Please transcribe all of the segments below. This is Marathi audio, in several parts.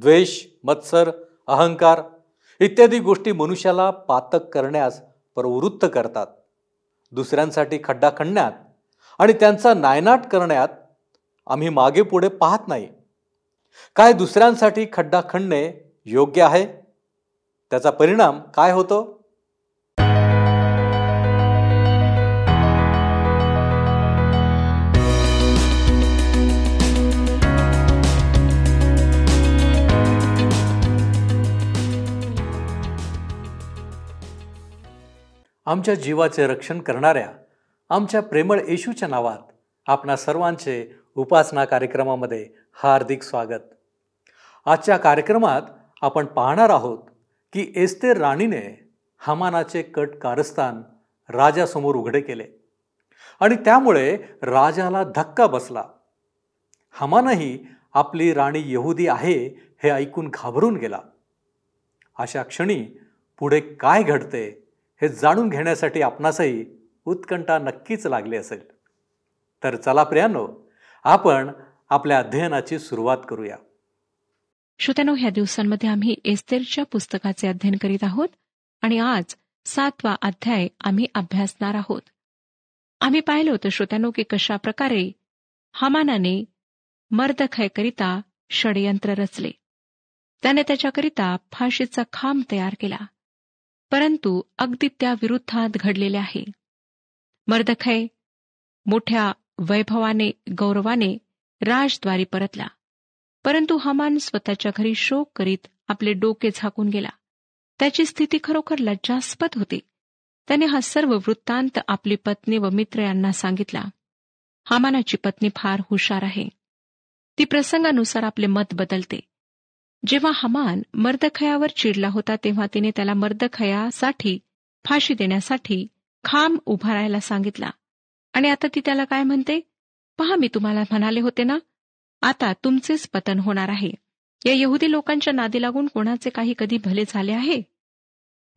द्वेष मत्सर अहंकार इत्यादी गोष्टी मनुष्याला पातक करण्यास प्रवृत्त करतात. दुसऱ्यांसाठी खड्डा खणण्यात आणि त्यांचा नायनाट करण्यात आम्ही मागे पुढे पाहत नाही. काय दुसऱ्यांसाठी खड्डा खणणे योग्य आहे? त्याचा परिणाम काय होतो? आमच्या जीवाचे रक्षण करणाऱ्या आमच्या प्रेमळ येशूच्या नावात आपणा सर्वांचे उपासना कार्यक्रमामध्ये हार्दिक स्वागत. आजच्या कार्यक्रमात आपण पाहणार आहोत की एस्तेर राणीने हमानाचे कट कारस्थान राजासमोर उघडे केले आणि त्यामुळे राजाला धक्का बसला. हमानही आपली राणी यहुदी आहे हे ऐकून घाबरून गेला. अशा क्षणी पुढे काय घडते हे जाणून घेण्यासाठी आपणासही उत्कंठा नक्कीच लागली असेल. तर चला प्रियानो आपण आपल्या अध्ययनाची सुरुवात करूया. श्रोत्यानो ह्या दिवसांमध्ये आम्ही एस्तेरच्या पुस्तकाचे अध्ययन करीत आहोत आणि आज सातवा अध्याय आम्ही अभ्यासणार आहोत. आम्ही पाहिलं होतं श्रोत्यानो की कशा प्रकारे हमानाने मर्दखयकरिता षडयंत्र रचले. त्याने त्याच्याकरिता फाशीचा खांब तयार केला. परंतु अगदी त्या विरुद्धात घडलेले आहे. मर्दखय मोठ्या वैभवाने गौरवाने राजद्वारी परतला. परंतु हमान स्वतःच्या घरी शोक करीत आपले डोके झाकून गेला. त्याची स्थिती खरोखर लज्जास्पद होती. त्याने हा सर्व वृत्तांत आपली पत्नी व मित्र यांना सांगितला. हमानाची पत्नी फार हुशार आहे. ती प्रसंगानुसार आपले मत बदलते. जेव्हा हमान मर्दखयावर चिडला होता तेव्हा तिने त्याला मर्दखयासाठी फाशी देण्यासाठी खांब उभारायला सांगितला. आणि आता ती त्याला काय म्हणते? पहा मी तुम्हाला म्हणाले होते ना आता तुमचेच पतन होणार आहे. या यहुदी लोकांच्या नादी लागून कोणाचे काही कधी भले झाले आहे?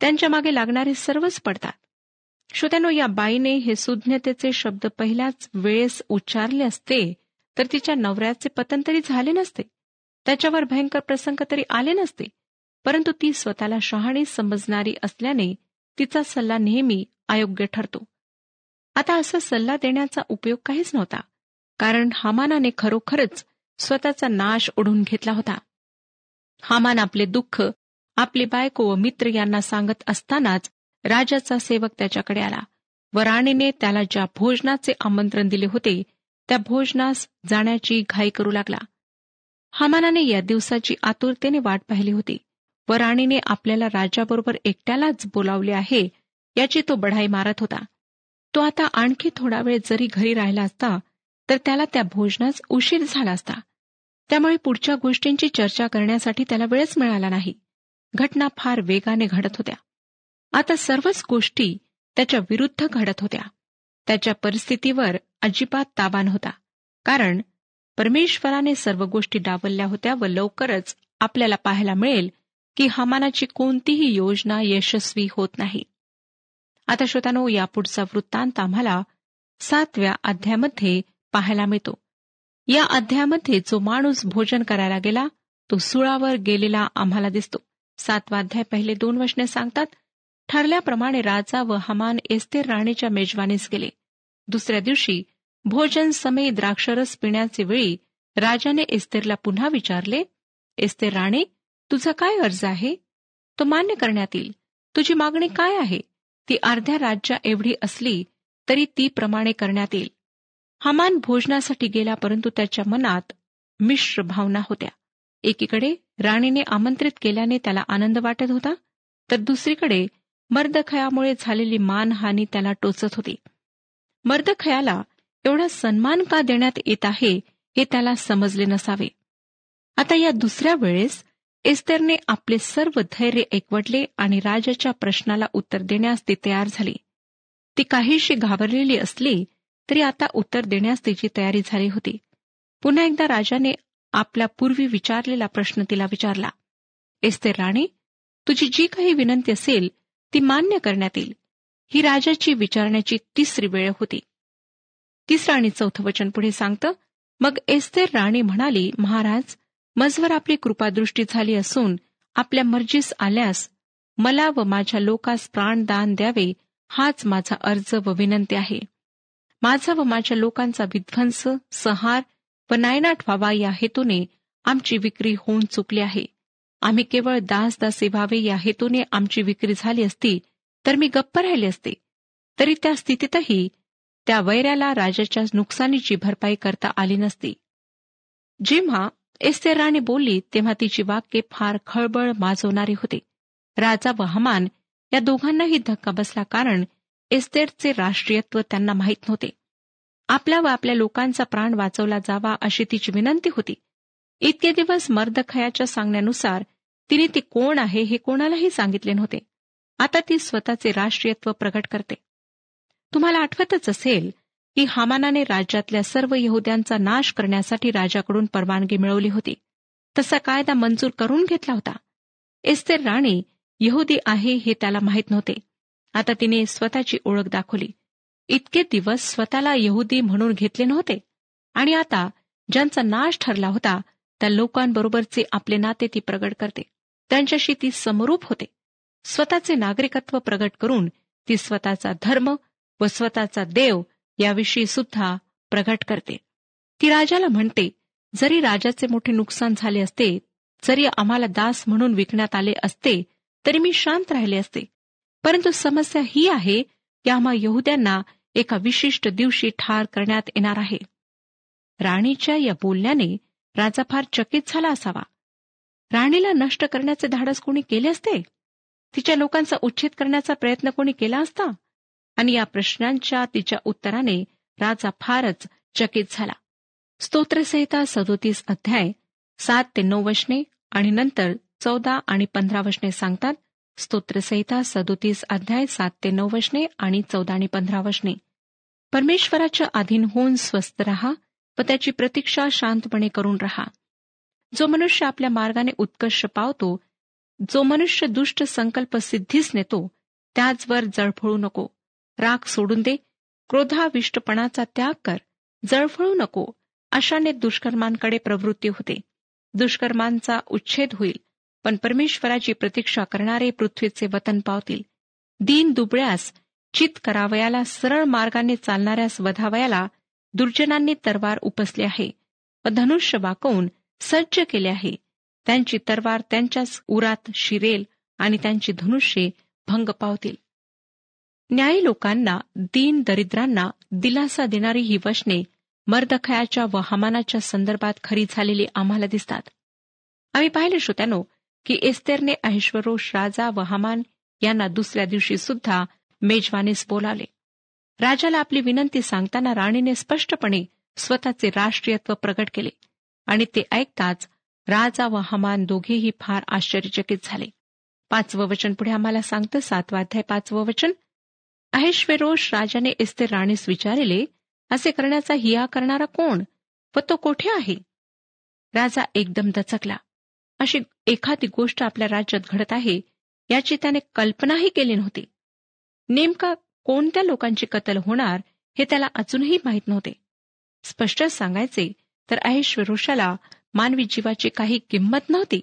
त्यांच्या मागे लागणारे सर्वच पडतात. श्रोत्यानो या बाईने हे सुज्ञतेचे शब्द पहिल्याच वेळेस उच्चारले असते तर तिच्या नवऱ्याचे पतन तरी झाले नसते. त्याच्यावर भयंकर प्रसंग तरी आले नसते. परंतु ती स्वतःला शहाणी समजणारी असल्याने तिचा सल्ला नेहमी अयोग्य ठरतो. आता असा सल्ला देण्याचा उपयोग काहीच नव्हता. कारण हामानाने खरोखरच स्वतःचा नाश ओढून घेतला होता. हामान आपले दुःख आपली बायको व मित्र यांना सांगत असतानाच राजाचा सेवक त्याच्याकडे आला. व राणीने त्याला ज्या भोजनाचे आमंत्रण दिले होते त्या भोजनास जाण्याची घाई करू लागला. हमानाने या दिवसाची आतुरतेने वाट पाहिली होती. व राणीने आपल्याला राजाबरोबर एकट्यालाच बोलावले आहे याची तो बढाई मारत होता. तो आता आणखी थोडा वेळ जरी घरी राहिला असता तर त्याला त्या भोजनास उशीर झाला असता. त्यामुळे पुढच्या गोष्टींची चर्चा करण्यासाठी त्याला वेळच मिळाला नाही. घटना फार वेगाने घडत होत्या. आता सर्वच गोष्टी त्याच्या विरुद्ध घडत होत्या. त्याच्या परिस्थितीवर अजिबात ताबा नव्हता. कारण परमेश्वराने सर्व गोष्टी डावलल्या होत्या व लवकरच आपल्याला पाहायला मिळेल की हमानाची कोणतीही योजना यशस्वी होत नाही. आता श्रोतानो यापुढचा वृत्तांत आम्हाला सातव्या अध्यायामध्ये पाहायला मिळतो. या अध्यायामध्ये जो माणूस भोजन करायला गेला तो सुळावर गेलेला आम्हाला दिसतो. सातवा अध्याय पहिले दोन वचने सांगतात ठरल्याप्रमाणे राजा व हमान एस्तेर राणीच्या मेजवानीस गेले. दुसऱ्या दिवशी भोजन समय द्राक्षरस पिण्याचे वेळी राजाने एस्तेरला पुन्हा विचारले एस्तेर राणे तुझा काय अर्ज आहे? तो मान्य करण्यात येईल. तुझी मागणी काय आहे? ती अर्ध्या राज्या एवढी असली तरी ती प्रमाणे करण्यात येईल. हमान भोजनासाठी गेला परंतु त्याच्या मनात मिश्र भावना होत्या. एकीकडे राणीने आमंत्रित केल्याने त्याला आनंद वाटत होता तर दुसरीकडे मर्दखयामुळे झालेली मानहानी त्याला टोचत होती. मर्दखयाला एवढा सन्मान का देण्यात येत आहे हे त्याला समजले नसावे. आता या दुसऱ्या वेळेस एस्तेरने आपले सर्व धैर्य एकवटले आणि राजाच्या प्रश्नाला उत्तर देण्यास ती तयार झाली. ती काहीशी घाबरलेली असली तरी आता उत्तर देण्यास तिची तयारी झाली होती. पुन्हा एकदा राजाने आपल्या पूर्वी विचारलेला प्रश्न तिला विचारला. एस्तेर राणी तुझी जी काही विनंती असेल ती मान्य करण्यात येईल. ही राजाची विचारण्याची तिसरी वेळ होती. तिसरं आणि चौथं वचन पुढे सांगतं मग एस्तेर राणी म्हणाली महाराज मजवर आपली कृपादृष्टी झाली असून आपल्या मर्जीस आल्यास मला व माझ्या लोकास प्राणदान द्यावे हाच माझा अर्ज व विनंती आहे. माझा व माझ्या लोकांचा विध्वंस संहार व नायनाट व्हावा या हेतूने आमची विक्री होऊन चुकली आहे. आम्ही केवळ दास दासे व्हावे या हेतूने आमची विक्री झाली असती तर मी गप्प राहिले असते. तरी त्या स्थितीतही त्या वैऱ्याला राजाच्या नुकसानीची भरपाई करता आली नसती. जेव्हा एस्तेराने राणी बोलली तेव्हा तिची वाक्ये फार खळबळ माजवणारी होते. राजा व हमान या दोघांनाही धक्का बसला कारण एस्तेरचे राष्ट्रीयत्व त्यांना माहीत नव्हते. आपल्या व आपल्या लोकांचा प्राण वाचवला जावा अशी तिची विनंती होती. इतके दिवस मर्दखयाच्या सांगण्यानुसार तिने ती कोण आहे हे कोणालाही सांगितले नव्हते. आता ती स्वतःचे राष्ट्रीयत्व प्रकट करते. तुम्हाला आठवतच असेल की हामानाने राज्यातल्या सर्व यहुद्यांचा नाश करण्यासाठी राजाकडून परवानगी मिळवली होती. तसा कायदा मंजूर करून घेतला होता. एस्तेर राणी यहुदी आहे हे त्याला माहीत नव्हते. आता तिने स्वतःची ओळख दाखवली. इतके दिवस स्वतःला यहुदी म्हणून घेतले नव्हते. आणि आता ज्यांचा नाश ठरला होता त्या लोकांबरोबरचे आपले नाते ती प्रगट करते. त्यांच्याशी ती समरूप होते. स्वतःचे नागरिकत्व प्रगट करून ती स्वतःचा धर्म व स्वतःचा देव याविषयी सुद्धा प्रगट करते. ती राजाला म्हणते जरी राजाचे मोठे नुकसान झाले असते जरी आम्हाला दास म्हणून विकण्यात आले असते तरी मी शांत राहिले असते. परंतु समस्या ही आहे की आम्हा यहुद्यांना एका विशिष्ट दिवशी ठार करण्यात येणार आहे. राणीच्या या बोलण्याने राजा फार चकित झाला असावा. राणीला नष्ट करण्याचे धाडस कोणी केले असते? तिच्या लोकांचा उच्छेद करण्याचा प्रयत्न कोणी केला असता? आणि या प्रश्नांच्या तिच्या उत्तराने राजा फारच चकित झाला. स्तोत्रसहिता सदोतीस अध्याय सात ते नऊ वशने आणि नंतर चौदा आणि पंधरा वशने सांगतात स्तोत्रसहिता सदोतीस अध्याय सात ते नऊ वशने आणि चौदा आणि पंधरा वशने. परमेश्वराच्या अधीन होऊन स्वस्थ रहा व त्याची प्रतीक्षा शांतपणे करून रहा. जो मनुष्य आपल्या मार्गाने उत्कर्ष पावतो जो मनुष्य दुष्ट संकल्प सिद्धीस नेतो त्याचवर जळफळू नको. राग सोडून दे. क्रोधाविष्टपणाचा त्याग कर. जळफळू नको. अशाने दुष्कर्मांकडे प्रवृत्ती होते. दुष्कर्मांचा उच्छेद होईल. पण परमेश्वराची प्रतीक्षा करणारे पृथ्वीचे वतन पावतील. दीन दुबळ्यास चित करावयाला सरळ मार्गाने चालणाऱ्यास वधावयाला दुर्जनांनी तरवार उपसले आहे. व धनुष्य वाकवून सज्ज केले आहे. त्यांची तरवार त्यांच्याच उरात शिरेल आणि त्यांची धनुष्ये भंग पावतील. न्यायी लोकांना दीन दरिद्रांना दिलासा देणारी ही वचने मर्दखयाच्या व हमानाच्या संदर्भात खरी झालेली आम्हाला दिसतात. आम्ही पाहिले श्रोत्यानो की एस्तेरने अहिश्वरोष राजा व हमान यांना दुसऱ्या दिवशी सुद्धा मेजवानीस बोलावले. राजाला आपली विनंती सांगताना राणीने स्पष्टपणे स्वतःचे राष्ट्रीयत्व प्रकट केले आणि ते ऐकताच राजा व हमान दोघेही फार आश्चर्यचकित झाले. पाचवं वचन पुढे आम्हाला सांगतं सातवा अध्याय पाचवं वचन. अहेश्वेरोष राजाने एस्ते राणीस विचारले असे करण्याचा हिया करणारा कोण? व तो कोठे आहे? राजा एकदम दचकला. अशी एखादी गोष्ट आपल्या राज्यात घडत आहे याची त्याने कल्पनाही केली नव्हती. नेमका कोणत्या लोकांची कत्तल होणार हे त्याला अजूनही माहीत नव्हते. स्पष्ट सांगायचे तर अहेश्वरुषाला मानवी जीवाची काही किंमत नव्हती.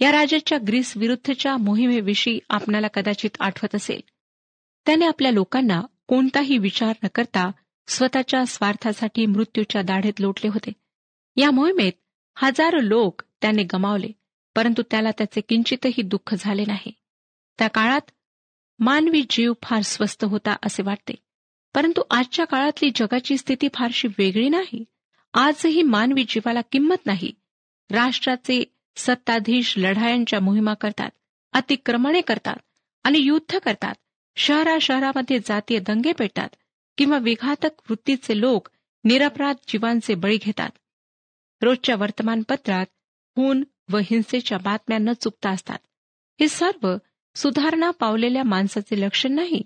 या राजाच्या ग्रीस विरुद्धच्या मोहिमेविषयी आपणाला कदाचित आठवत असेल. त्याने आपल्या लोकांना कोणताही विचार न करता स्वतःच्या स्वार्थासाठी मृत्यूच्या दाढेत लोटले होते. या मोहिमेत हजारो लोक त्याने गमावले परंतु त्याला त्याचे किंचितही दुःख झाले नाही. त्या काळात मानवी जीव फार स्वस्त होता असे वाटते परंतु आजच्या काळातली जगाची स्थिती फारशी वेगळी नाही. आजही मानवी जीवाला किंमत नाही. राष्ट्राचे सत्ताधीश लढायांच्या मोहिमा करतात अतिक्रमणे करतात आणि युद्ध करतात. शहरा शहरामध्ये जातीय दंगे पेटतात किंवा विघातक वृत्तीचे लोक निरपराध जीवांचे बळी घेतात. रोजच्या वर्तमानपत्रात खून व हिंसेच्या बातम्या न चुकता असतात. हे सर्व सुधारणा पावलेल्या माणसाचे लक्षण नाही.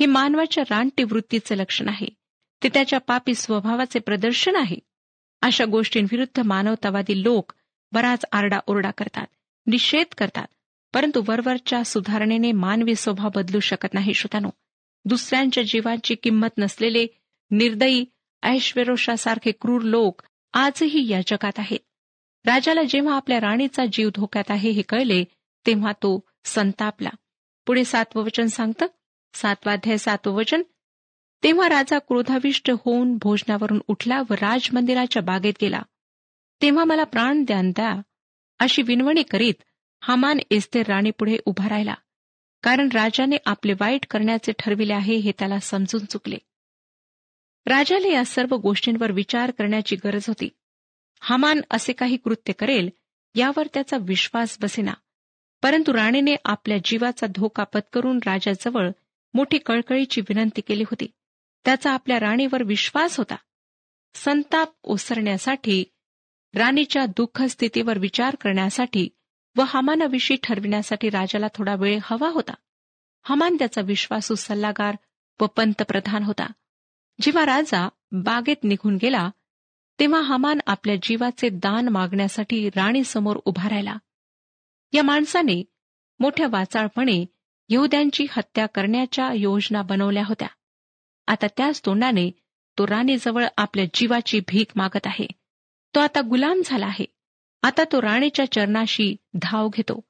हे मानवाच्या रानटी वृत्तीचे लक्षण आहे. ते त्याच्या पापी स्वभावाचे प्रदर्शन आहे. अशा गोष्टींविरुद्ध मानवतावादी लोक बराच आरडाओरडा करतात निषेध करतात परंतु वरवरच्या सुधारणेने मानवी स्वभाव बदलू शकत नाही श्रोतानो दुसऱ्यांच्या जीवाची किंमत नसलेले निर्दयी ऐश्वरोषासारखे क्रूर लोक आजही या जगात आहेत. राजाला जेव्हा आपल्या राणीचा जीव धोक्यात आहे हे कळले तेव्हा तो संतापला. पुढे सातवं वचन सांगतं? सातवाध्याय सातवं वचन. तेव्हा राजा क्रोधाविष्ट होऊन भोजनावरून उठला व राजमंदिराच्या बागेत गेला. तेव्हा मला प्राण द्यान द्या अशी विनवणी करीत हमान एस्तेर राणीपुढे उभा राहिला. कारण राजाने आपले वाईट करण्याचे ठरविले आहे हे त्याला समजून चुकले. राजाला या सर्व गोष्टींवर विचार करण्याची गरज होती. हमान असे काही कृत्य करेल यावर त्याचा विश्वास बसेना. परंतु राणीने आपल्या जीवाचा धोका पत्करून राजाजवळ मोठी कळकळीची विनंती केली होती. त्याचा आपल्या राणीवर विश्वास होता. संताप ओसरण्यासाठी राणीच्या दुःख स्थितीवर विचार करण्यासाठी व हमानाविषयी ठरविण्यासाठी राजाला थोडा वेळ हवा होता. हमान त्याचा विश्वासू सल्लागार व पंतप्रधान होता. जेव्हा राजा बागेत निघून गेला तेव्हा हमान आपल्या जीवाचे दान मागण्यासाठी राणीसमोर उभा राहिला. या माणसाने मोठ्या वाचाळपणे यहुद्यांची हत्या करण्याच्या योजना बनवल्या होत्या. आता त्याच तोंडाने तो राणीजवळ आपल्या जीवाची भीक मागत आहे. तो आता गुलाम झाला आहे. आता तो राणीच्या चरणाशी धाव घेतो.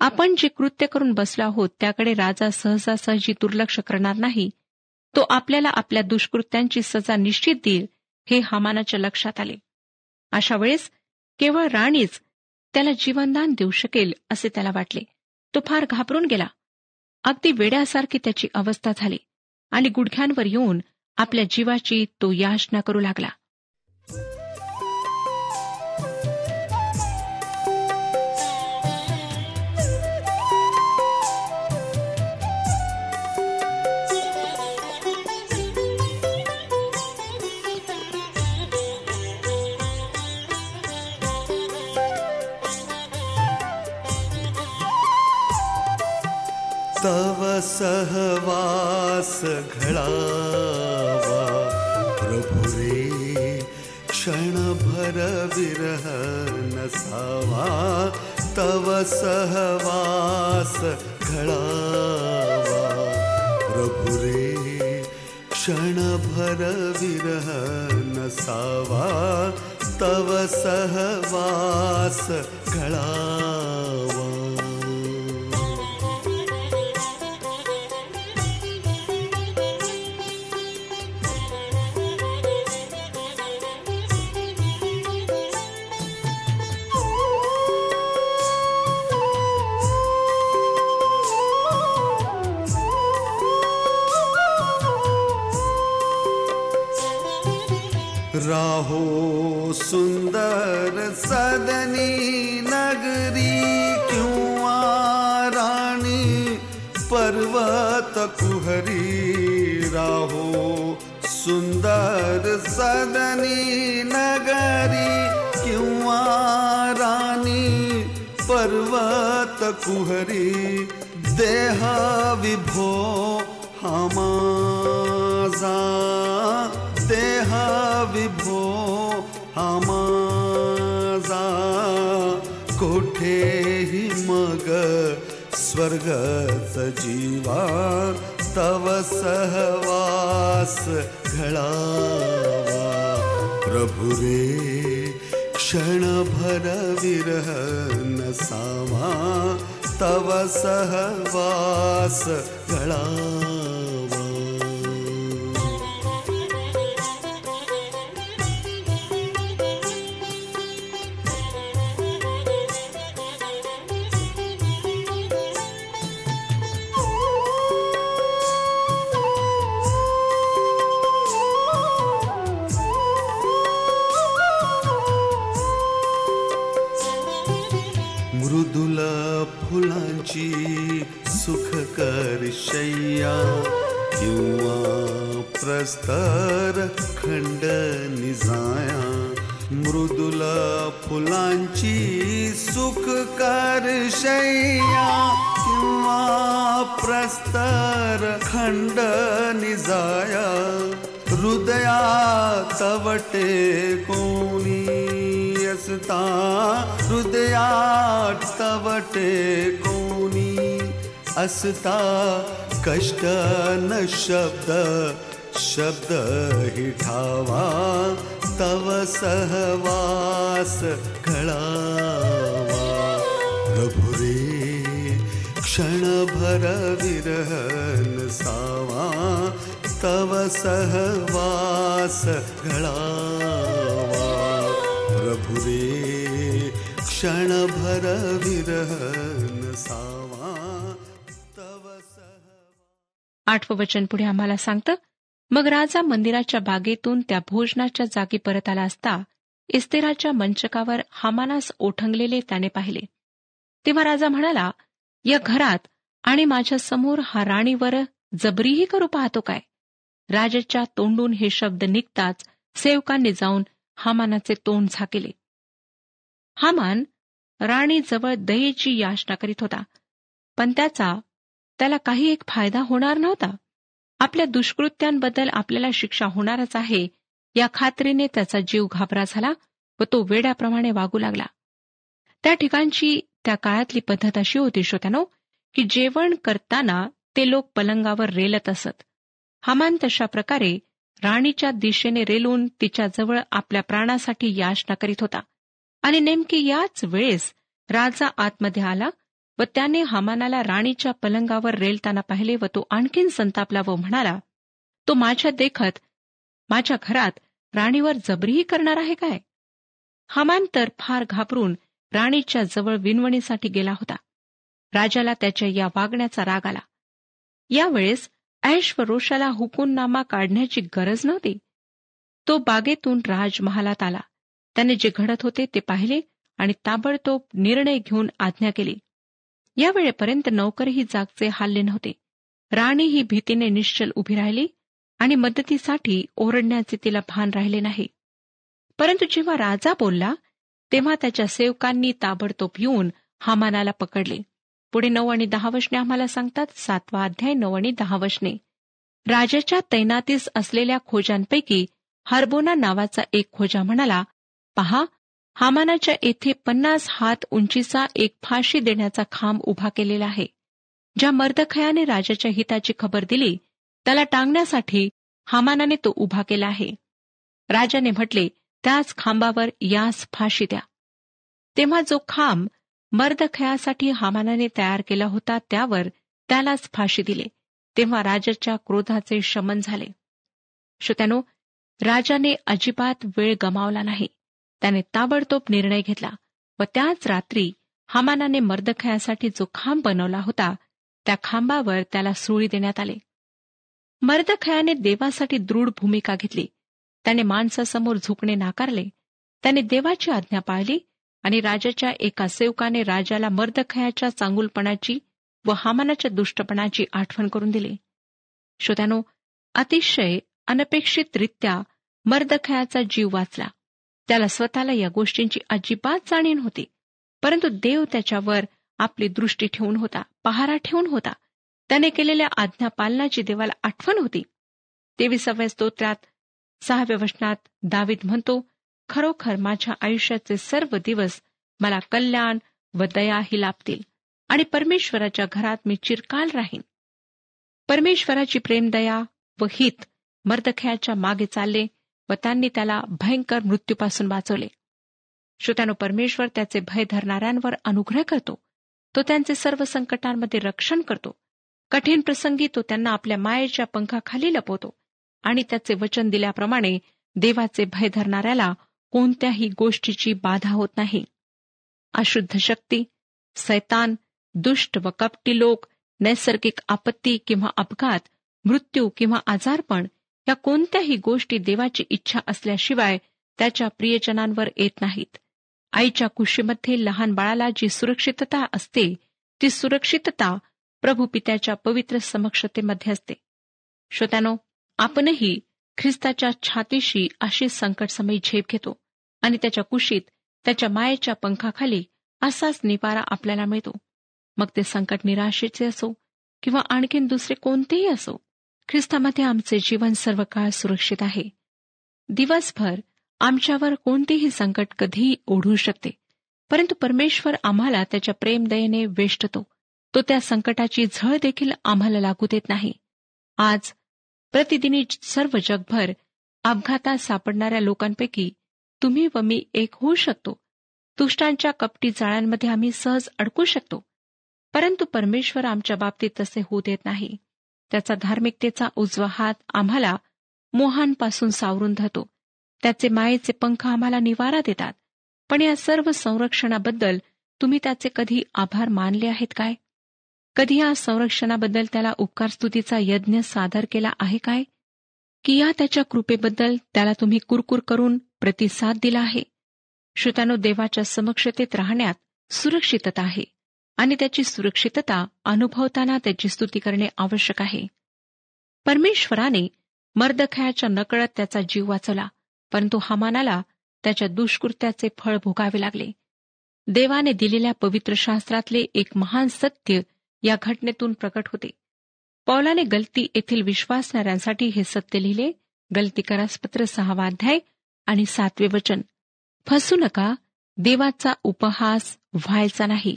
आपण जे कृत्य करून बसलो आहोत त्याकडे राजा सहजासहजी दुर्लक्ष करणार नाही. तो आपल्याला आपल्या दुष्कृत्यांची सजा निश्चित देईल हे हमानाच्या लक्षात आले. अशा वेळेस केवळ राणीच त्याला जीवनदान देऊ शकेल असे त्याला वाटले. तो फार घाबरून गेला. अगदी वेड्यासारखी त्याची अवस्था झाली आणि गुडघ्यांवर येऊन आपल्या जीवाची तो याचना करू लागला. तव सहवास घडावा प्रभुरे क्षणभर विरह न सावा तव सहवास घडावा प्रभुरे क्षणभर विरह न सावा तव सहवास घडावा राहो सुंदर सदनी नगरी किंवा राणी पर्वत कुहरी? राहो सुंदर सदनी नगरी किंवा राणी पर्वत कुहरी? देह विभो हमाजा विभो आमासा कोेहि मग स्वर्गत जीवा तव सहवास वास ग प्रभुरे क्षणभर विरह न सामा तव सहवास वास वटे कोणी असता हृदयात तवटे कोणी असता कष्ट न शब्द शब्द ही ठावा तव सहवास कळावा प्रभुरे क्षणभर विरहन सावा तव सहवास घळावा. प्रभुरे क्षणभर विरह नसावा. तव आठवं वचन पुढे आम्हाला सांगतं मग राजा मंदिराच्या बागेतून त्या भोजनाच्या जागी परत आला असता इस्तेराच्या मंचकावर हामानास ओठंगलेले त्याने पाहिले. तेव्हा राजा म्हणाला या घरात आणि माझ्यासमोर हा राणीवर जबरीही करू पाहतो काय? राजाच्या तोंडून हे शब्द निघताच सेवकांनी जाऊन हामानाचे तोंड झाकेले. हामान राणीजवळ दयेची याचना करीत होता पण त्याचा त्याला काही एक फायदा होणार नव्हता. आपल्या दुष्कृत्यांबद्दल आपल्याला शिक्षा होणारच आहे या खात्रीने त्याचा जीव घाबरा झाला व तो वेड्याप्रमाणे वागू लागला. त्या ठिकाणची त्या काळातली पद्धत अशी होती श्रोत्यानो की जेवण करताना ते लोक पलंगावर रेलत असत. हमान तशा प्रकारे राणीच्या दिशेने रेलून तिच्याजवळ आपल्या प्राणासाठी याचना करीत होता. आणि नेमकी याच वेळेस राजा आतमध्ये आला व त्याने हमानाला राणीच्या पलंगावर रेलताना पाहिले व तो आणखीन संतापला व म्हणाला तो माझ्या देखत माझ्या घरात राणीवर जबरीही करणार आहे काय? हमान तर फार घाबरून राणीच्या जवळ विनवणीसाठी गेला होता. राजाला त्याच्या या वागण्याचा राग आला. यावेळेस ऐश व रोषाला हुकूमनामा काढण्याची गरज नव्हती. तो बागेतून राजमहालात आला. त्याने जे घडत होते ते पाहिले आणि ताबडतोब निर्णय घेऊन आज्ञा केली. या वेळेपर्यंत नौकरही जागचे हालले नव्हते. राणी ही भीतीने निश्चल उभी राहिली आणि मदतीसाठी ओरडण्याचे तिला भान राहिले नाही. परंतु जेव्हा राजा बोलला तेव्हा त्याच्या सेवकांनी ताबडतोब येऊन हामानाला पकडले. पुढे नऊ आणि दहा वशने आम्हाला सांगतात सातवा अध्याय नऊ आणि दहा वशने. राजाच्या तैनातीस असलेल्या खोजांपैकी हरबोना नावाचा एक खोजा म्हणाला पहा हामानाच्या येथे पन्नास हात उंचीचा एक फाशी देण्याचा खांब उभा केलेला आहे. ज्या मर्दखयाने राजाच्या हिताची खबर दिली त्याला टांगण्यासाठी हामानाने तो उभा केला आहे. राजाने म्हटले त्याच खांबावर यास फाशी द्या. तेव्हा जो खांब मर्दखयासाठी हामानाने तयार केला होता त्यावर त्यालाच फाशी दिले तेव्हा राजाच्या क्रोधाचे शमन झाले. श्रोत्यानो राजाने अजिबात वेळ गमावला नाही. त्याने ताबडतोब निर्णय घेतला व त्याच रात्री हामानाने मर्दखयासाठी जो खांब बनवला होता त्या खांबावर त्याला सुळी देण्यात आले. मर्दखयाने देवासाठी दृढ भूमिका घेतली. त्याने माणसासमोर झुकणे नाकारले. त्याने देवाची आज्ञा पाळली आणि राजाच्या एका सेवकाने राजाला मर्दखयाच्या चांगुलपणाची व हामानाच्या दुष्टपणाची आठवण करून दिली. श्रोत्यानो अतिशय अनपेक्षितरित्या मर्दखयाचा जीव वाचला. त्याला स्वतःला या गोष्टींची अजिबात जाणीव होती परंतु देव त्याच्यावर आपली दृष्टी ठेवून होता पहारा ठेवून होता. त्याने केलेल्या आज्ञा पालनाची देवाला आठवण होती. तेविसाव्या स्तोत्रात सहाव्या वचनात दावीद म्हणतो खरोखर माझ्या आयुष्याचे सर्व दिवस मला कल्याण व दया ही लाभतील आणि परमेश्वराच्या घरात मी चिरकाल राहीन. परमेश्वराची प्रेमदया व हित मर्दख्याच्या मागे चालले व त्यांनी त्याला भयंकर मृत्यूपासून वाचवले. श्रोत्यानो परमेश्वर त्याचे भय धरणाऱ्यांवर अनुग्रह करतो. तो त्यांचे सर्व संकटांमध्ये रक्षण करतो. कठीण प्रसंगी तो त्यांना आपल्या मायेच्या पंखाखाली लपवतो आणि त्याचे वचन दिल्याप्रमाणे देवाचे भय धरणाऱ्याला कोणत्याही गोष्टीची बाधा होत नाही. अशुद्ध शक्ती सैतान दुष्ट व कपटी लोक नैसर्गिक आपत्ती किंवा अपघात मृत्यू किंवा आजारपण या कोणत्याही गोष्टी देवाची इच्छा असल्याशिवाय त्याच्या प्रियजनांवर येत नाहीत. आईच्या कुशीमध्ये लहान बाळाला जी सुरक्षितता असते ती सुरक्षितता प्रभू पित्याच्या पवित्र समक्षतेमध्ये असते. श्रोत्यानो आपणही ख्रिस्ताच्या छातीशी अशी संकटसमयी झेप घेतो. आणि त्याच्या कुशीत त्याच्या मायेच्या पंखाखाली असाच निवारा आपल्याला मिळतो. मग ते संकट निराशेचे असो किंवा आणखीन दुसरे कोणतेही असो ख्रिस्तामध्ये आमचे जीवन सर्व काळ सुरक्षित आहे. दिवसभर आमच्यावर कोणतेही संकट कधीही ओढू शकते परंतु परमेश्वर आम्हाला त्याच्या प्रेमदयेने वेष्टतो. तो त्या संकटाची झळ देखील आम्हाला लागू देत नाही. आज प्रतिदिनी सर्व जगभर अपघातात सापडणाऱ्या लोकांपैकी तुम्ही व मी एक होऊ शकतो. दुष्टांच्या कपटी जाळ्यांमध्ये आम्ही सहज अडकू शकतो. परंतु परमेश्वर आमच्या बाबतीत तसे होऊ देत नाही. त्याचा धार्मिकतेचा उजवा हात आम्हाला मोहांपासून सावरून धरतो. त्याचे मायेचे पंख आम्हाला निवारा देतात. पण या सर्व संरक्षणाबद्दल तुम्ही त्याचे कधी आभार मानले आहेत काय? कधी या संरक्षणाबद्दल त्याला उपकारस्तुतीचा यज्ञ सादर केला आहे काय? की या त्याच्या कृपेबद्दल त्याला तुम्ही कुरकुर करून प्रतिसाद दिला आहे. श्रोतानो देवाच्या समक्षतेत राहण्यात सुरक्षितता आहे आणि त्याची सुरक्षितता अनुभवताना त्याची स्तुती करणे आवश्यक आहे. परमेश्वराने मर्दखयाच्या नकळत त्याचा जीव वाचवला परंतु हमानाला त्याच्या दुष्कृत्याचे फळ भोगावे लागले. देवाने दिलेल्या पवित्र शास्त्रातले एक महान सत्य या घटनेतून प्रकट होते. पौलाने गलती येथील विश्वासणाऱ्यांसाठी हे सत्य लिहिले. गलती करासपत्र सहावा अध्याय आणि सातवे वचन. फसू नका देवाचा उपहास व्हायचा नाही.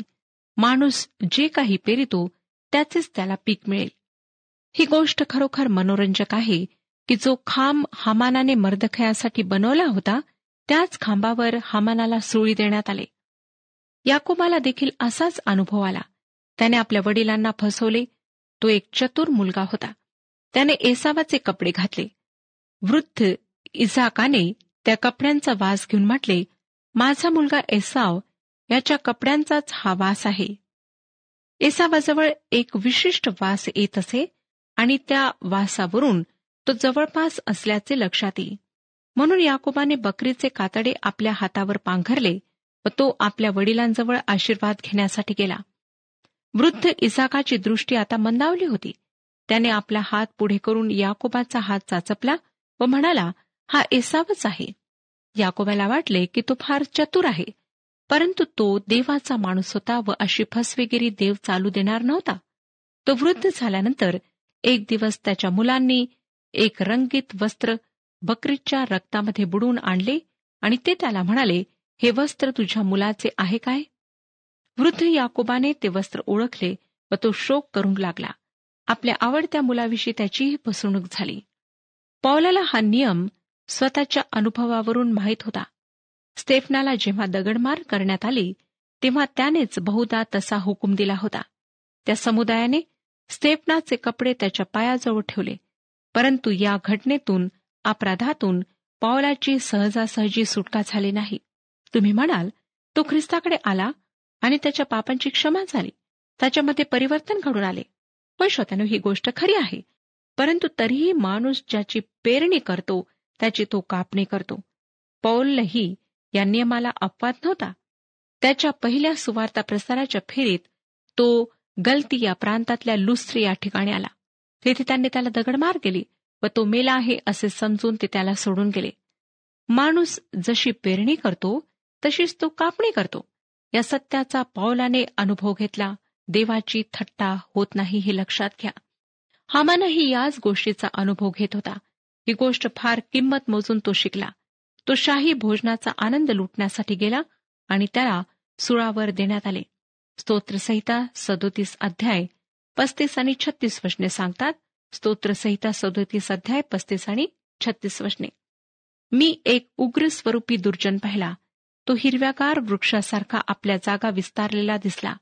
माणूस जे काही पेरितो त्याचेच त्याला पीक मिळेल. ही गोष्ट खरोखर मनोरंजक आहे की जो खांब हमानाने मर्दखयासाठी बनवला होता त्याच खांबावर हमानाला सुळी देण्यात आले. याकोबाला देखील असाच अनुभव आला. त्याने आपल्या वडिलांना फसवले. तो एक चतुर मुलगा होता. त्याने एसावाचे कपडे घातले. वृद्ध इझाकाने त्या कपड्यांचा वास घेऊन म्हटले माझा मुलगा एसाव याच्या कपड्यांचाच हा वास आहे. एसावाजवळ एक विशिष्ट वास येत असे आणि त्या वासावरून तो जवळपास असल्याचे लक्षात येई. म्हणून याकोबाने बकरीचे कातडे आपल्या हातावर पांघरले व तो आपल्या वडिलांजवळ आशीर्वाद घेण्यासाठी गेला. वृद्ध इसाकाची दृष्टी आता मंदावली होती. त्याने आपला हात पुढे करून याकोबाचा हात चाचपला व म्हणाला हा एसावच आहे. याकोबाला वाटले की तो फार चतुर आहे. परंतु तो देवाचा माणूस होता व अशी फसवेगिरी देव चालू देणार नव्हता. तो वृद्ध झाल्यानंतर एक दिवस त्याच्या मुलांनी एक रंगीत वस्त्र बकरीच्या रक्तामध्ये बुडून आणले आणि ते त्याला म्हणाले हे वस्त्र तुझ्या मुलाचे आहे काय? वृद्ध याकोबाने ते वस्त्र ओळखले व तो शोक करू लागला. आपल्या आवडत्या मुलाविषयी त्याचीही फसवणूक झाली. पौलाला हा नियम स्वतःच्या अनुभवावरून माहीत होता. स्टेफनाला जेव्हा दगडमार करण्यात आली तेव्हा त्यानेच बहुदा तसा हुकूम दिला होता. त्या समुदायाने स्टेफनाचे कपडे त्याच्या पायाजवळ ठेवले परंतु या घटनेतून अपराधातून पावलाची सहजासहजी सुटका झाली नाही. तुम्ही म्हणाल तो ख्रिस्ताकडे आला आणि त्याच्या पापांची क्षमा झाली. त्याच्यामध्ये परिवर्तन घडून आले. पण श्रोत्यानो ही गोष्ट खरी आहे. परंतु तरीही माणूस ज्याची पेरणी करतो त्याची तो कापणी करतो. पौलही या नियमाला अपवाद नव्हता. त्याच्या पहिल्या सुवार्ता प्रसाराच्या फेरीत तो गलती या प्रांतातल्या लुस्त्री या ठिकाणी आला. तेथे त्यांनी त्याला दगडमार केली व तो मेला आहे असे समजून ते त्याला सोडून गेले. माणूस जशी पेरणी करतो तशीच तो कापणी करतो. या सत्याचा पौलाने अनुभव घेतला देवाची थट्टा होत नाही हे लक्षात घ्या. हामानही याच गोष्टीचा अनुभव घेत होता. ही गोष्ट फार किंमत मोजून तो शिकला. तो शाही भोजनाचा आनंद लुटण्यासाठी गेला आणि त्याला सुळावर देण्यात आले. स्तोत्रसहिता सदोतीस अध्याय पस्तीस आणि छत्तीस वचने सांगतात. स्तोत्रसहिता सदोतीस अध्याय पस्तीस आणि छत्तीस वचने. मी एक उग्र स्वरूपी दुर्जन पाहिला. तो हिरव्यागार वृक्षासारखा आपल्या जागा विस्तारलेला दिसला.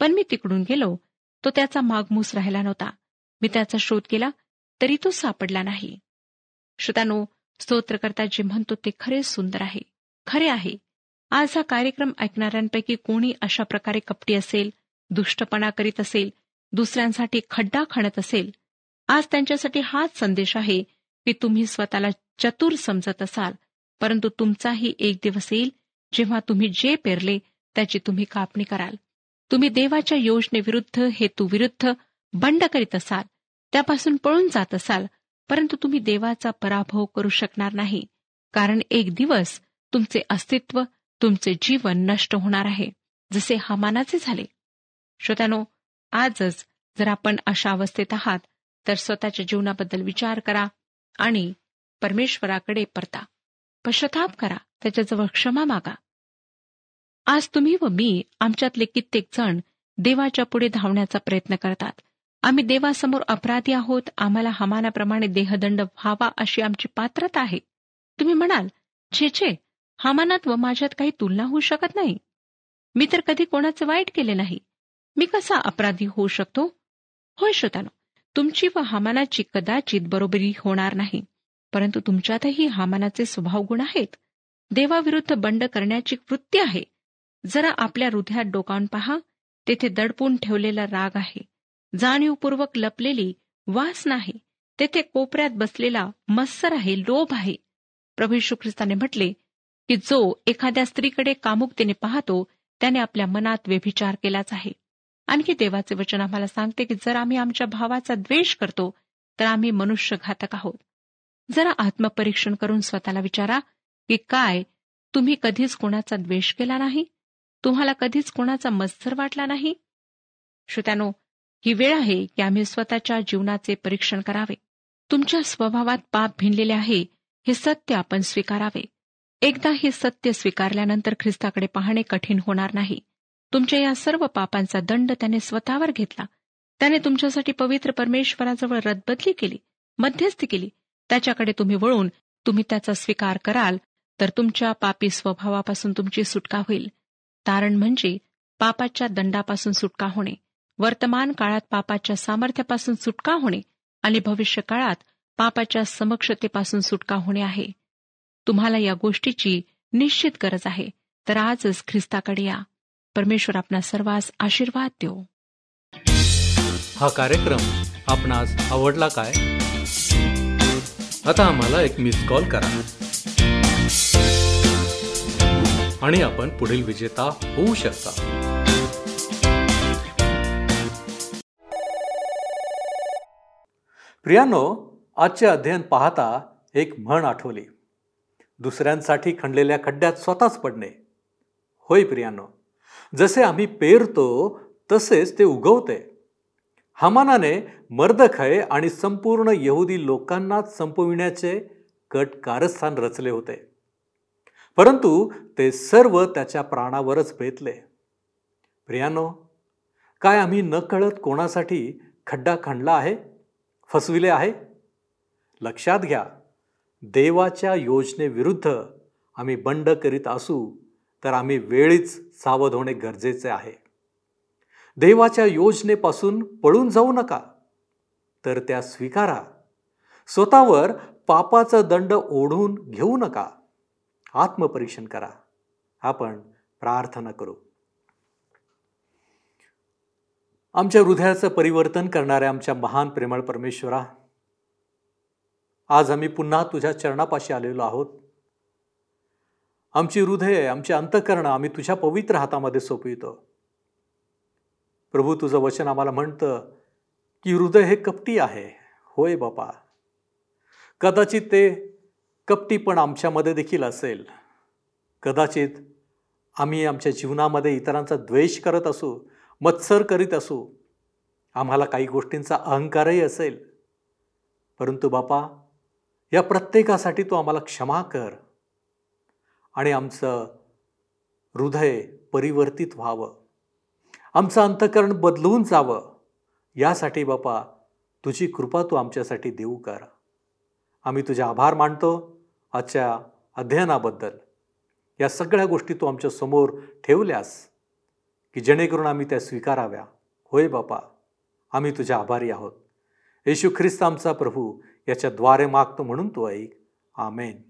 पण मी तिकडून गेलो. तो त्याचा मागमूस राहिला नव्हता. मी त्याचा शोध केला तरी तो सापडला नाही. श्रोतानो स्तोत्रकर्ता जे म्हणतो ते खरे सुंदर आहे. खरे आहे. आज हा कार्यक्रम ऐकणाऱ्यांपैकी कोणी अशा प्रकारे कपटी असेल दुष्टपणा करीत असेल दुसऱ्यांसाठी खड्डा खणत असेल? आज त्यांच्यासाठी हाच संदेश आहे की तुम्ही स्वतःला चतुर समजत असाल परंतु तुमचाही एक दिवस येईल जेव्हा तुम्ही जे पेरले त्याची तुम्ही कापणी कराल. तुम्ही देवाच्या योजनेविरुद्ध हेतूविरुद्ध बंड करीत असाल त्यापासून पळून जात असाल परंतु तुम्ही देवाचा पराभव करू शकणार नाही कारण एक दिवस तुमचे अस्तित्व तुमचे जीवन नष्ट होणार आहे जसे हमानाचे झाले. श्रोत्यानो आजच जर आपण अशा अवस्थेत आहात तर स्वतःच्या जीवनाबद्दल विचार करा आणि परमेश्वराकडे परता. पश्चाताप करा त्याच्याजवळ क्षमा मागा. आज तुम्ही व मी आमच्यातले कित्येक जण देवाच्या पुढे धावण्याचा प्रयत्न करतात. आम्ही देवासमोर अपराधी आहोत. आम्हाला हमानाप्रमाणे देहदंड व्हावा अशी आमची पात्रता आहे. तुम्ही म्हणाल छे छे हमानात व माझ्यात काही तुलना होऊ शकत नाही. मी तर कधी कोणाचं वाईट केले नाही. मी कसा अपराधी होऊ शकतो? होय श्रोतानो तुमची व हमानाची कदाचित बरोबरी होणार नाही. परंतु तुमच्यातही हमानाचे स्वभाव गुण आहेत. देवाविरुद्ध बंड करण्याची वृत्ती आहे. जरा आपल्या हृदयात डोकावून पहा. तेथे दडपून ठेवलेला राग आहे. जाणीवपूर्वक लपलेली वास नाही. तेथे कोपऱ्यात बसलेला मत्सर आहे लोभ आहे. प्रभू यशू ख्रिस्ताने म्हटले की जो एखाद्या स्त्रीकडे कामुकतेने पाहतो त्याने आपल्या मनात व्यभिचार केलाच आहे. आणखी देवाचे वचन आम्हाला सांगते की जर आम्ही आमच्या भावाचा द्वेष करतो तर आम्ही मनुष्यघातक आहोत. जरा आत्मपरीक्षण करून स्वतःला विचारा की काय तुम्ही कधीच कोणाचा द्वेष केला नाही? तुम्हाला कधीच कोणाचा मत्सर वाटला नाही? श्रोत्यानो ही वेळ आहे की आम्ही स्वतःच्या जीवनाचे परीक्षण करावे. तुमच्या स्वभावात पाप भिनलेले आहे हे सत्य आपण स्वीकारावे. एकदा हे सत्य स्वीकारल्यानंतर ख्रिस्ताकडे पाहणे कठीण होणार नाही. तुमच्या या सर्व पापांचा दंड त्याने स्वतःवर घेतला. त्याने तुमच्यासाठी पवित्र परमेश्वराजवळ रदबदली केली मध्यस्थी केली. त्याच्याकडे तुम्ही वळून तुम्ही त्याचा स्वीकार कराल तर तुमच्या पापी स्वभावापासून तुमची सुटका होईल. तारण म्हणजे पापाच्या दंडापासून सुटका होणे. वर्तमान काळात पापाच्या सामर्थ्यापासून सुटका होणे आणि भविष्य काळात पापाच्या समक्षतेपासून सुटका होणे आहे. तुम्हाला या गोष्टीची निश्चित गरज आहे तर आजच ख्रिस्ताकडे या. परमेश्वर आपला सर्वांस आशीर्वाद देऊ हा कार्यक्रम आपणास आवडला काय? आता आम्हाला एक मिस कॉल करा. आणि आपण पुढील विजेता होऊ शकता. प्रियानो आजचे अध्ययन पाहता एक म्हण आठवली. दुसऱ्यांसाठी खणलेल्या खड्ड्यात स्वतःच पडणे. होय प्रियानो जसे आम्ही पेरतो तसेच ते उगवते. हमानाने मर्दखय आणि संपूर्ण यहुदी लोकांनाच संपविण्याचे कट कारस्थान रचले होते. परंतु ते सर्व त्याच्या प्राणावरच बेतले प्रियानो काय आम्ही न कळत कोणासाठी खड्डा खणला आहे? फसविले आहे? लक्षात घ्या देवाच्या योजनेविरुद्ध आम्ही बंड करीत असू तर आम्ही वेळीच सावध होणे गरजेचे आहे. देवाच्या योजनेपासून पळून जाऊ नका. तर त्या स्वीकारा. स्वतःवर पापाचा दंड ओढून घेऊ नका. आत्मपरीक्षण करा. आपण प्रार्थना करू. आमच्या हृदयाचं परिवर्तन करणाऱ्या आमच्या महान प्रेमळ परमेश्वरा आज आम्ही पुन्हा तुझ्या चरणापाशी आलेलो आहोत. आमची हृदय आमची अंतकरणं आम्ही तुझ्या पवित्र हातामध्ये सोपवितो. प्रभू तुझं वचन आम्हाला म्हणतं की हृदय हे कपटी आहे. होय बापा. कदाचित ते कपटी पण आमच्यामध्ये देखील असेल. कदाचित आम्ही आमच्या जीवनामध्ये इतरांचा द्वेष करत असू मत्सर करीत असू आम्हाला काही गोष्टींचा अहंकारही असेल. परंतु बापा या प्रत्येकासाठी तू आम्हाला क्षमा कर आणि आमचं हृदय परिवर्तित व्हावं. आमचं अंतकरण बदलून जावं. यासाठी बापा तुझी कृपा तू आमच्यासाठी देऊ कर. आम्ही तुझे आभार मानतो आजच्या अध्ययनाबद्दल. या सगळ्या गोष्टी तू आमच्यासमोर ठेवल्यास की जेणेकरून आम्ही त्या स्वीकाराव्या. होय बापा आम्ही तुझ्या आभारी आहोत. येशू ख्रिस्त आमचा प्रभू याच्याद्वारे मागतो म्हणून तू ऐक. आमेन.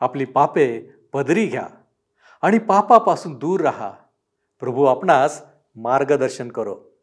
आपली पापे पदरी घ्या आणि पापापासून दूर राहा. प्रभू आपणास मार्गदर्शन करो.